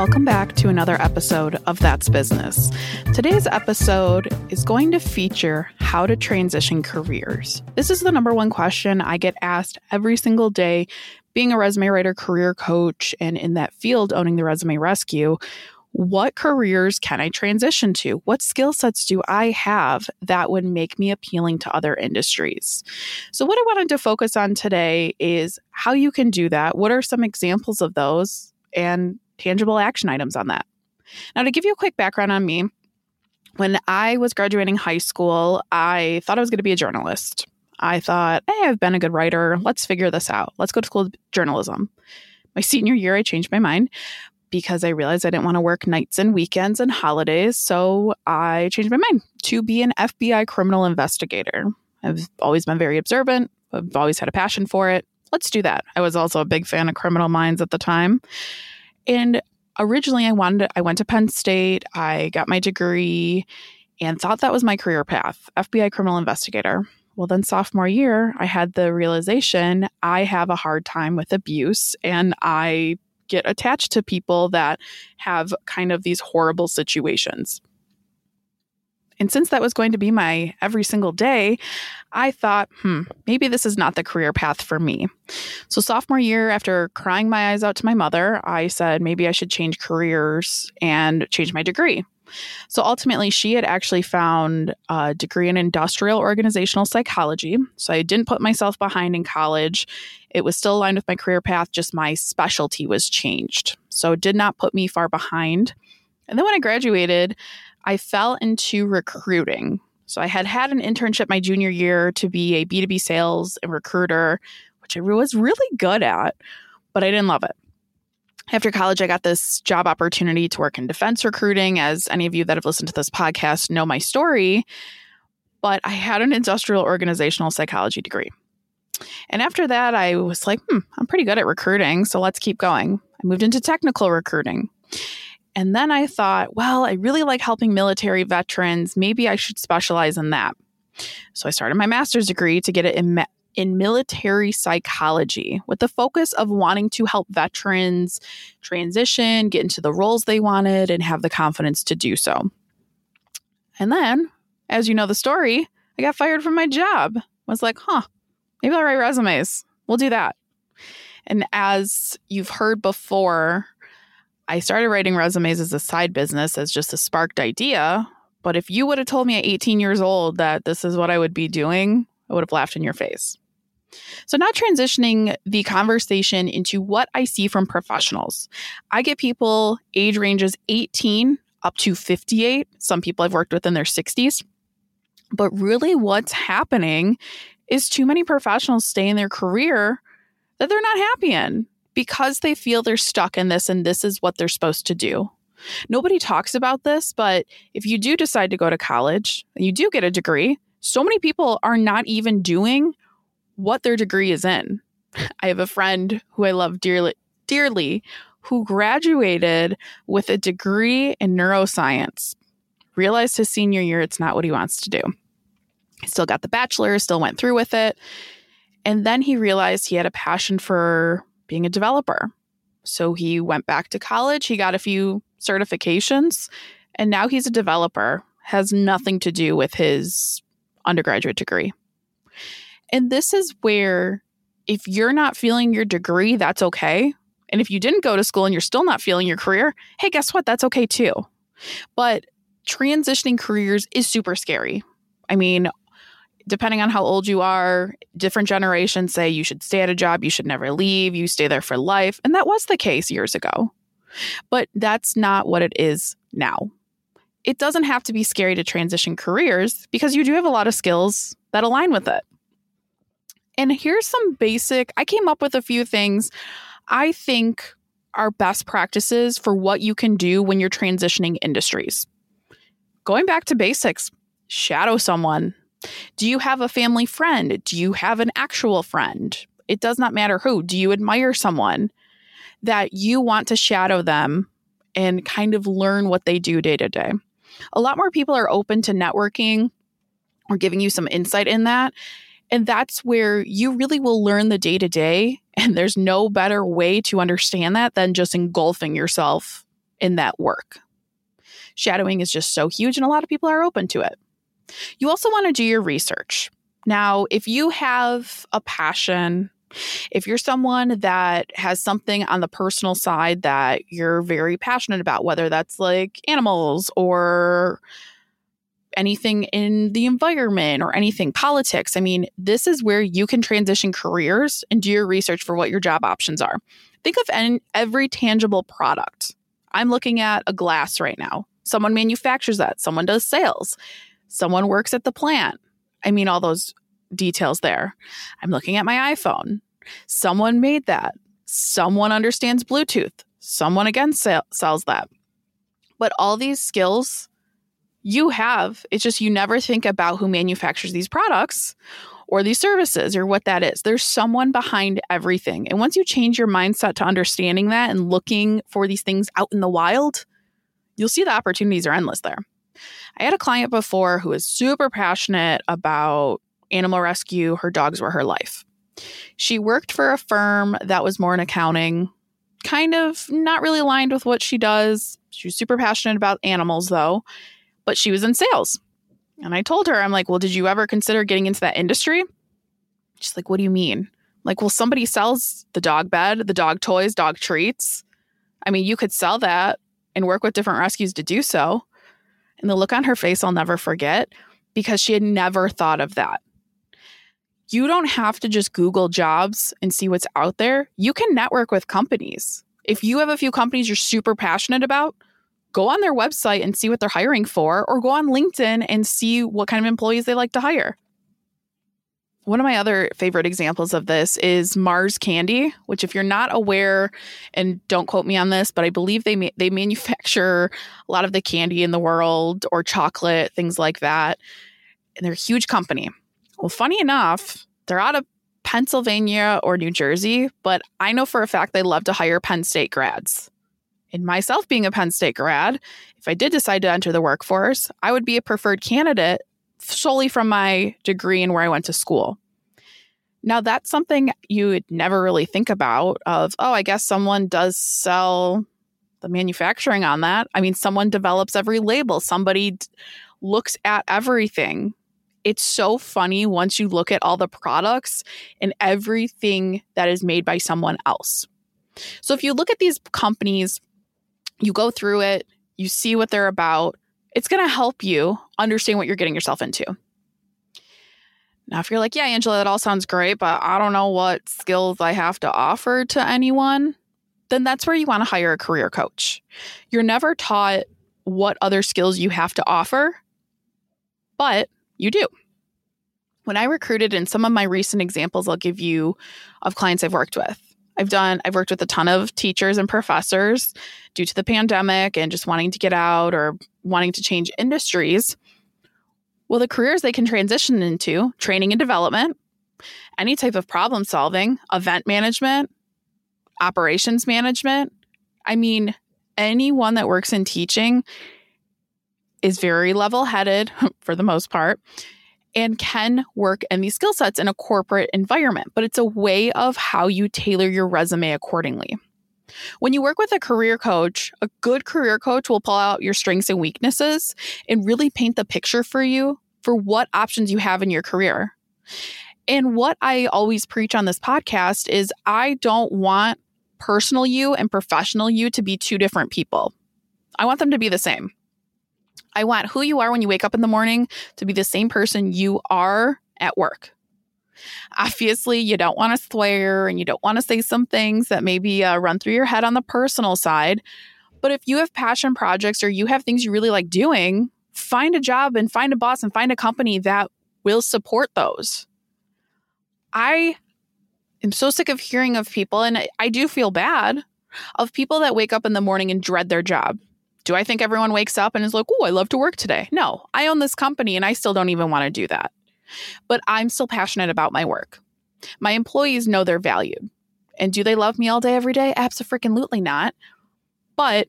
Welcome back to another episode of That's Business. Today's episode is going to feature how to transition careers. This is the number one question I get asked every single day, being a resume writer, career coach, and in that field, owning the resume rescue. What careers can I transition to? What skill sets do I have that would make me appealing to other industries? So, what I wanted to focus on today is how you can do that. What are some examples of those? And tangible action items on that. Now, to give you a quick background on me, when I was graduating high school, I thought I was going to be a journalist. I thought, hey, I've been a good writer. Let's figure this out. Let's go to school journalism. My senior year, I changed my mind because I realized I didn't want to work nights and weekends and holidays. So I changed my mind to be an FBI criminal investigator. I've always been very observant, I've always had a passion for it. Let's do that. I was also a big fan of criminal minds at the time. And originally I wanted to, I went to Penn State, I got my degree and thought that was my career path, FBI criminal investigator. Well, then sophomore year, I had the realization I have a hard time with abuse and I get attached to people that have kind of these horrible situations. And since that was going to be my every single day, I thought, hmm, maybe this is not the career path for me. So, sophomore year, after crying my eyes out to my mother, I said maybe I should change careers and change my degree. So ultimately, she had actually found a degree in industrial organizational psychology. So I didn't put myself behind in college. It was still aligned with my career path, just my specialty was changed. So it did not put me far behind. And then when I graduated, I fell into recruiting. So I had had an internship my junior year to be a B2B sales and recruiter, which I was really good at, but I didn't love it. After college, I got this job opportunity to work in defense recruiting. As any of you that have listened to this podcast know my story, but I had an industrial organizational psychology degree. And after that, I was like, hmm, I'm pretty good at recruiting, so let's keep going. I moved into technical recruiting. And then I thought, well, I really like helping military veterans. Maybe I should specialize in that. So I started my master's degree to get it in, in military psychology with the focus of wanting to help veterans transition, get into the roles they wanted, and have the confidence to do so. And then, as you know the story, I got fired from my job. I was like, huh, maybe I'll write resumes. We'll do that. And as you've heard before, I started writing resumes as a side business, as just a sparked idea. But if you would have told me at 18 years old that this is what I would be doing, I would have laughed in your face. So, now transitioning the conversation into what I see from professionals. I get people age ranges 18 up to 58. Some people I've worked with in their 60s. But really, what's happening is too many professionals stay in their career that they're not happy in because they feel they're stuck in this and this is what they're supposed to do. Nobody talks about this, but if you do decide to go to college and you do get a degree, so many people are not even doing what their degree is in. I have a friend who I love dearly, dearly who graduated with a degree in neuroscience. Realized his senior year it's not what he wants to do. Still got the bachelor, still went through with it. And then he realized he had a passion for being a developer. So he went back to college, he got a few certifications, and now he's a developer. Has nothing to do with his undergraduate degree. And this is where, if you're not feeling your degree, that's okay. And if you didn't go to school and you're still not feeling your career, hey, guess what? That's okay too. But transitioning careers is super scary. I mean, depending on how old you are, different generations say you should stay at a job, you should never leave, you stay there for life. And that was the case years ago. But that's not what it is now. It doesn't have to be scary to transition careers because you do have a lot of skills that align with it. And here's some basic, I came up with a few things I think are best practices for what you can do when you're transitioning industries. Going back to basics, shadow someone, do you have a family friend? Do you have an actual friend? It does not matter who. Do you admire someone that you want to shadow them and kind of learn what they do day to day? A lot more people are open to networking or giving you some insight in that. And that's where you really will learn the day to day. And there's no better way to understand that than just engulfing yourself in that work. Shadowing is just so huge, and a lot of people are open to it. You also want to do your research. Now, if you have a passion, if you're someone that has something on the personal side that you're very passionate about, whether that's like animals or anything in the environment or anything politics, I mean, this is where you can transition careers and do your research for what your job options are. Think of any, every tangible product. I'm looking at a glass right now. Someone manufactures that, someone does sales, someone works at the plant. I mean, all those details there. I'm looking at my iPhone. Someone made that. Someone understands Bluetooth. Someone again sell, sells that. But all these skills you have, it's just you never think about who manufactures these products or these services or what that is. There's someone behind everything. And once you change your mindset to understanding that and looking for these things out in the wild, you'll see the opportunities are endless there. I had a client before who was super passionate about animal rescue. Her dogs were her life. She worked for a firm that was more in accounting, kind of not really aligned with what she does. She was super passionate about animals, though, but she was in sales. And I told her, I'm like, well, did you ever consider getting into that industry? She's like, what do you mean? Like, well, somebody sells the dog bed, the dog toys, dog treats. I mean, you could sell that and work with different rescues to do so. And the look on her face I'll never forget because she had never thought of that. You don't have to just Google jobs and see what's out there. You can network with companies. If you have a few companies you're super passionate about, go on their website and see what they're hiring for, or go on LinkedIn and see what kind of employees they like to hire. One of my other favorite examples of this is Mars Candy, which, if you're not aware, and don't quote me on this, but I believe they ma- they manufacture a lot of the candy in the world or chocolate, things like that, and they're a huge company. Well, funny enough, they're out of Pennsylvania or New Jersey, but I know for a fact they love to hire Penn State grads in myself being a Penn State grad, if I did decide to enter the workforce, I would be a preferred candidate solely from my degree and where I went to school. Now, that's something you would never really think about of, oh, I guess someone does sell the manufacturing on that. I mean, someone develops every label, somebody d- looks at everything. It's so funny once you look at all the products and everything that is made by someone else. So, if you look at these companies you go through it, you see what they're about. It's going to help you understand what you're getting yourself into. Now, if you're like, yeah, Angela, that all sounds great, but I don't know what skills I have to offer to anyone, then that's where you want to hire a career coach. You're never taught what other skills you have to offer, but you do. When I recruited, in some of my recent examples, I'll give you of clients I've worked with. I've done, I've worked with a ton of teachers and professors due to the pandemic and just wanting to get out or wanting to change industries. Well, the careers they can transition into training and development, any type of problem solving, event management, operations management. I mean, anyone that works in teaching is very level headed for the most part and can work in these skill sets in a corporate environment, but it's a way of how you tailor your resume accordingly. When you work with a career coach, a good career coach will pull out your strengths and weaknesses and really paint the picture for you for what options you have in your career. And what I always preach on this podcast is I don't want personal you and professional you to be two different people. I want them to be the same. I want who you are when you wake up in the morning to be the same person you are at work. Obviously, you don't want to swear and you don't want to say some things that maybe uh, run through your head on the personal side. But if you have passion projects or you have things you really like doing, find a job and find a boss and find a company that will support those. I am so sick of hearing of people, and I do feel bad of people that wake up in the morning and dread their job. Do I think everyone wakes up and is like, oh, I love to work today? No, I own this company and I still don't even want to do that. But I'm still passionate about my work. My employees know they're valued. And do they love me all day, every day? Absolutely not. But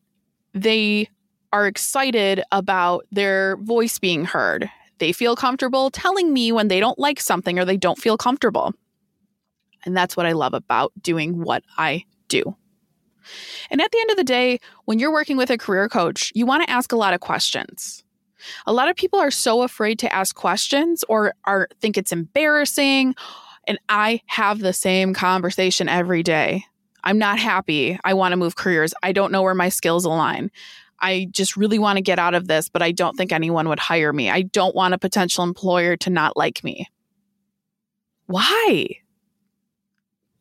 they are excited about their voice being heard. They feel comfortable telling me when they don't like something or they don't feel comfortable. And that's what I love about doing what I do. And at the end of the day, when you're working with a career coach, you want to ask a lot of questions. A lot of people are so afraid to ask questions or are think it's embarrassing. And I have the same conversation every day. I'm not happy. I want to move careers. I don't know where my skills align. I just really want to get out of this, but I don't think anyone would hire me. I don't want a potential employer to not like me. Why?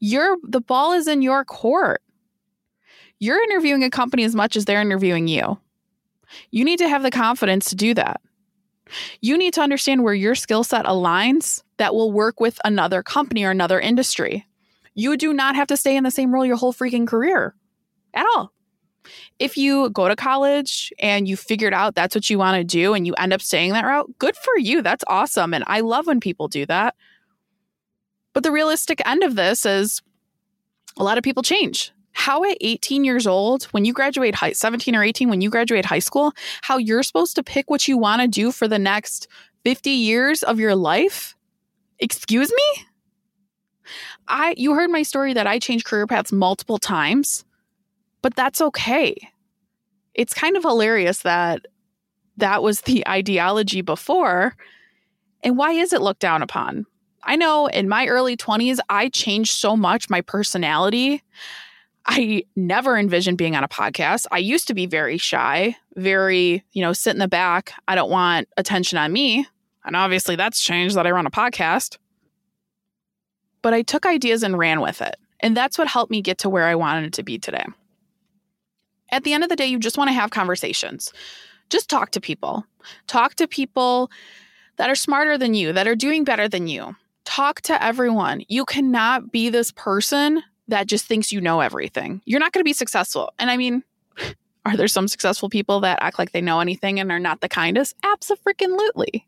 You're the ball is in your court. You're interviewing a company as much as they're interviewing you. You need to have the confidence to do that. You need to understand where your skill set aligns that will work with another company or another industry. You do not have to stay in the same role your whole freaking career at all. If you go to college and you figured out that's what you want to do and you end up staying that route, good for you. That's awesome. And I love when people do that. But the realistic end of this is a lot of people change. How at 18 years old, when you graduate high 17 or 18, when you graduate high school, how you're supposed to pick what you want to do for the next 50 years of your life? Excuse me? I you heard my story that I changed career paths multiple times, but that's okay. It's kind of hilarious that that was the ideology before. And why is it looked down upon? I know in my early 20s, I changed so much my personality. I never envisioned being on a podcast. I used to be very shy, very, you know, sit in the back. I don't want attention on me. And obviously that's changed that I run a podcast. But I took ideas and ran with it. And that's what helped me get to where I wanted to be today. At the end of the day, you just want to have conversations. Just talk to people. Talk to people that are smarter than you, that are doing better than you talk to everyone. You cannot be this person that just thinks you know everything. You're not going to be successful. And I mean, are there some successful people that act like they know anything and are not the kindest? Absolutely.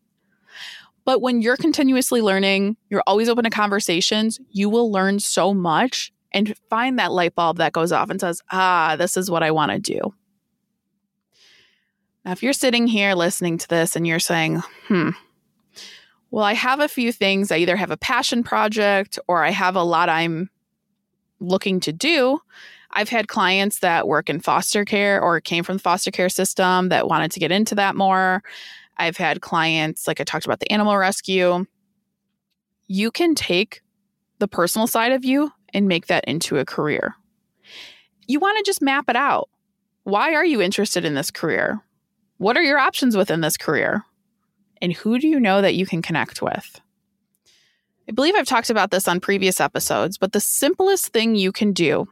But when you're continuously learning, you're always open to conversations, you will learn so much and find that light bulb that goes off and says, ah, this is what I want to do. Now, if you're sitting here listening to this and you're saying, hmm, well, I have a few things. I either have a passion project or I have a lot I'm looking to do. I've had clients that work in foster care or came from the foster care system that wanted to get into that more. I've had clients, like I talked about the animal rescue. You can take the personal side of you and make that into a career. You want to just map it out. Why are you interested in this career? What are your options within this career? and who do you know that you can connect with? I believe I've talked about this on previous episodes, but the simplest thing you can do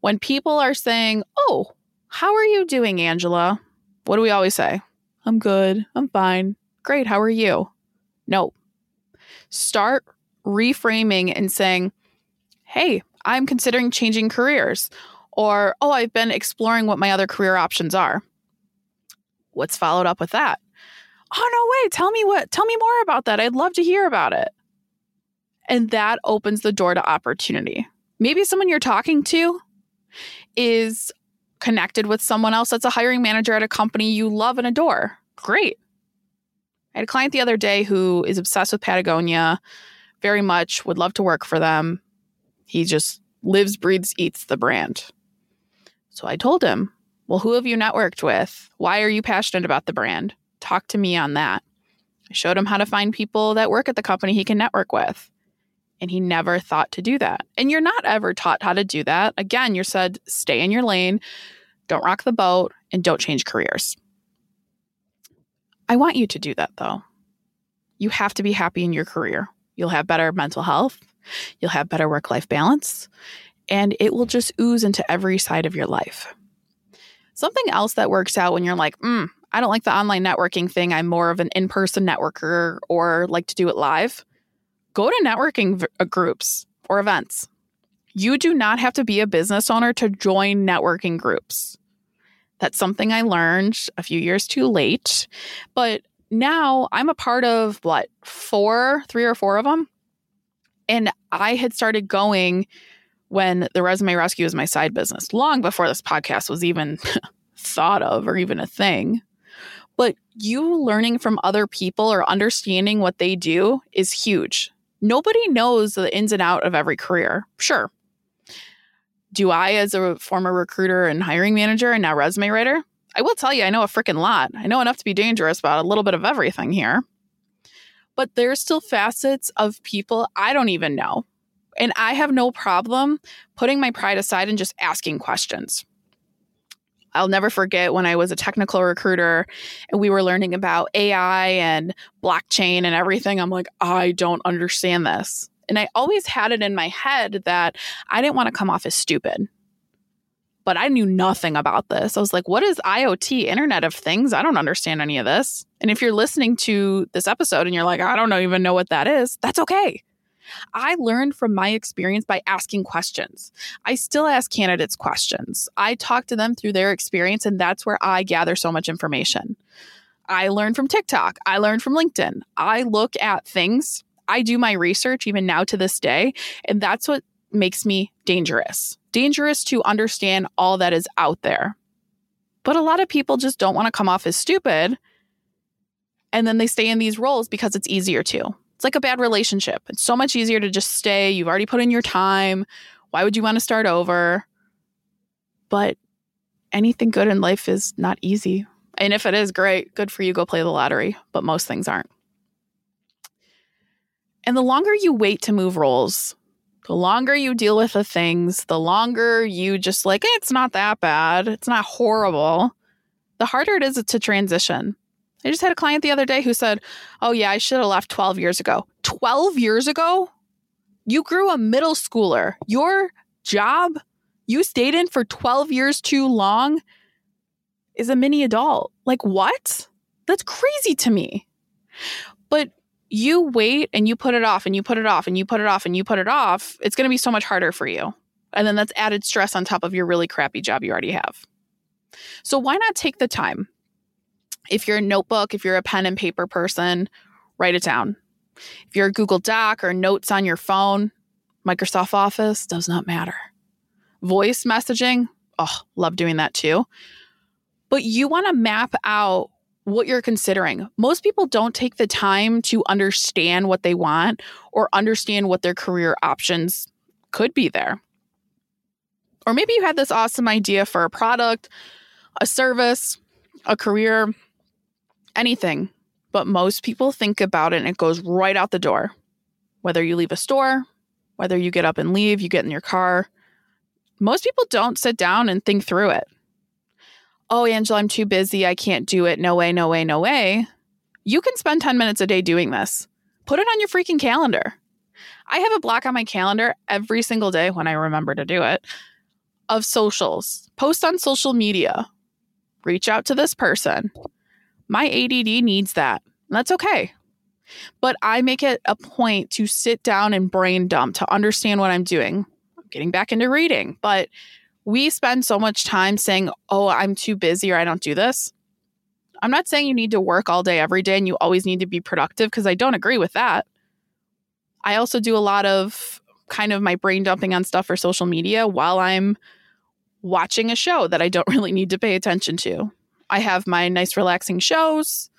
when people are saying, Oh, how are you doing, Angela? What do we always say? I'm good. I'm fine. Great. How are you? No. Start reframing and saying, Hey, I'm considering changing careers. Or, Oh, I've been exploring what my other career options are. What's followed up with that? oh no way tell me what tell me more about that i'd love to hear about it and that opens the door to opportunity. Maybe someone you're talking to is connected with someone else that's a hiring manager at a company you love and adore. Great. I had a client the other day who is obsessed with patagonia very much would love to work for them. He just lives breathes eats the brand. So i told him well who have you networked with? Why are you passionate about the brand? Talk to me on that. I showed him how to find people that work at the company he can network with. And he never thought to do that. And you're not ever taught how to do that. Again, you're said stay in your lane, don't rock the boat, and don't change careers. I want you to do that though. You have to be happy in your career. You'll have better mental health, you'll have better work life balance, and it will just ooze into every side of your life. Something else that works out when you're like, mm, I don't like the online networking thing. I'm more of an in person networker or like to do it live. Go to networking v- uh, groups or events. You do not have to be a business owner to join networking groups. That's something I learned a few years too late. But now I'm a part of what, four, three or four of them? And I had started going when the resume rescue was my side business, long before this podcast was even thought of or even a thing. But you learning from other people or understanding what they do is huge. Nobody knows the ins and out of every career. Sure. Do I, as a former recruiter and hiring manager and now resume writer, I will tell you, I know a freaking lot. I know enough to be dangerous about a little bit of everything here. But there's still facets of people I don't even know. And I have no problem putting my pride aside and just asking questions. I'll never forget when I was a technical recruiter and we were learning about AI and blockchain and everything. I'm like, I don't understand this. And I always had it in my head that I didn't want to come off as stupid but I knew nothing about this. I was like, what is IoT, Internet of Things? I don't understand any of this. And if you're listening to this episode and you're like, I don't even know what that is, that's okay. I learned from my experience by asking questions. I still ask candidates questions. I talk to them through their experience, and that's where I gather so much information. I learn from TikTok. I learn from LinkedIn. I look at things. I do my research even now to this day, and that's what makes me dangerous dangerous to understand all that is out there. But a lot of people just don't want to come off as stupid. And then they stay in these roles because it's easier to. It's like a bad relationship. It's so much easier to just stay. You've already put in your time. Why would you want to start over? But anything good in life is not easy. And if it is great, good for you, go play the lottery. But most things aren't. And the longer you wait to move roles, the longer you deal with the things, the longer you just like, eh, it's not that bad. It's not horrible. The harder it is to transition. I just had a client the other day who said, Oh, yeah, I should have left 12 years ago. 12 years ago? You grew a middle schooler. Your job you stayed in for 12 years too long is a mini adult. Like, what? That's crazy to me. But you wait and you put it off and you put it off and you put it off and you put it off, it's going to be so much harder for you. And then that's added stress on top of your really crappy job you already have. So why not take the time? If you're a notebook, if you're a pen and paper person, write it down. If you're a Google Doc or notes on your phone, Microsoft Office does not matter. Voice messaging, oh, love doing that too. But you want to map out what you're considering. Most people don't take the time to understand what they want or understand what their career options could be there. Or maybe you had this awesome idea for a product, a service, a career, anything, but most people think about it and it goes right out the door. Whether you leave a store, whether you get up and leave, you get in your car, most people don't sit down and think through it oh, Angela, I'm too busy. I can't do it. No way, no way, no way. You can spend 10 minutes a day doing this. Put it on your freaking calendar. I have a block on my calendar every single day when I remember to do it of socials. Post on social media. Reach out to this person. My ADD needs that. That's okay. But I make it a point to sit down and brain dump to understand what I'm doing. I'm getting back into reading, but we spend so much time saying, oh, I'm too busy or I don't do this. I'm not saying you need to work all day every day and you always need to be productive because I don't agree with that. I also do a lot of kind of my brain dumping on stuff for social media while I'm watching a show that I don't really need to pay attention to. I have my nice relaxing shows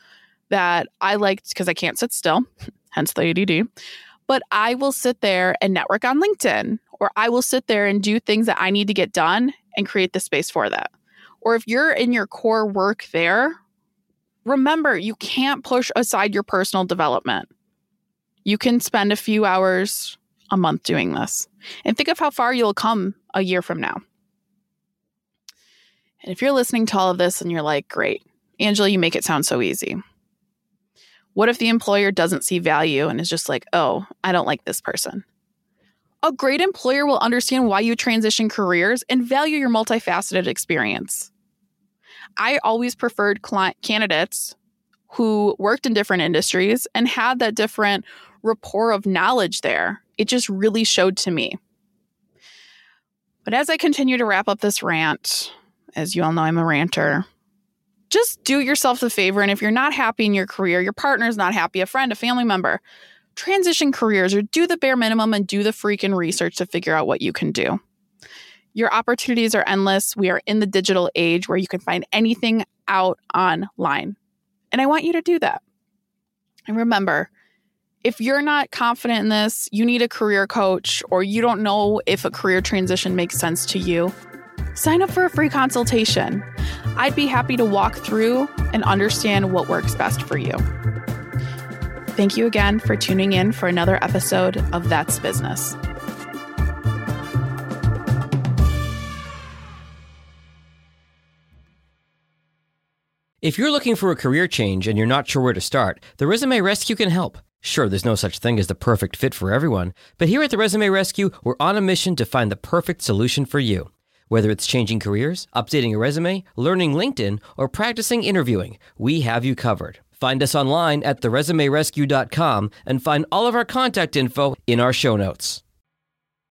that I liked because I can't sit still, hence the ADD. But I will sit there and network on LinkedIn or I will sit there and do things that I need to get done and create the space for that. Or if you're in your core work there, remember you can't push aside your personal development. You can spend a few hours a month doing this and think of how far you'll come a year from now. And if you're listening to all of this and you're like, great, Angela, you make it sound so easy. What if the employer doesn't see value and is just like, oh, I don't like this person? A great employer will understand why you transition careers and value your multifaceted experience. I always preferred client candidates who worked in different industries and had that different rapport of knowledge there. It just really showed to me. But as I continue to wrap up this rant, as you all know, I'm a ranter. Just do yourself the favor. And if you're not happy in your career, your partner's not happy, a friend, a family member, transition careers or do the bare minimum and do the freaking research to figure out what you can do. Your opportunities are endless. We are in the digital age where you can find anything out online. And I want you to do that. And remember, If you're not confident in this, you need a career coach, or you don't know if a career transition makes sense to you, sign up for a free consultation. I'd be happy to walk through and understand what works best for you. Thank you again for tuning in for another episode of That's Business. If you're looking for a career change and you're not sure where to start, the Resume Rescue can help. Sure, there's no such thing as the perfect fit for everyone, but here at the Resume Rescue, we're on a mission to find the perfect solution for you. Whether it's changing careers, updating a resume, learning LinkedIn, or practicing interviewing, we have you covered. Find us online at theresumerescue.com and find all of our contact info in our show notes.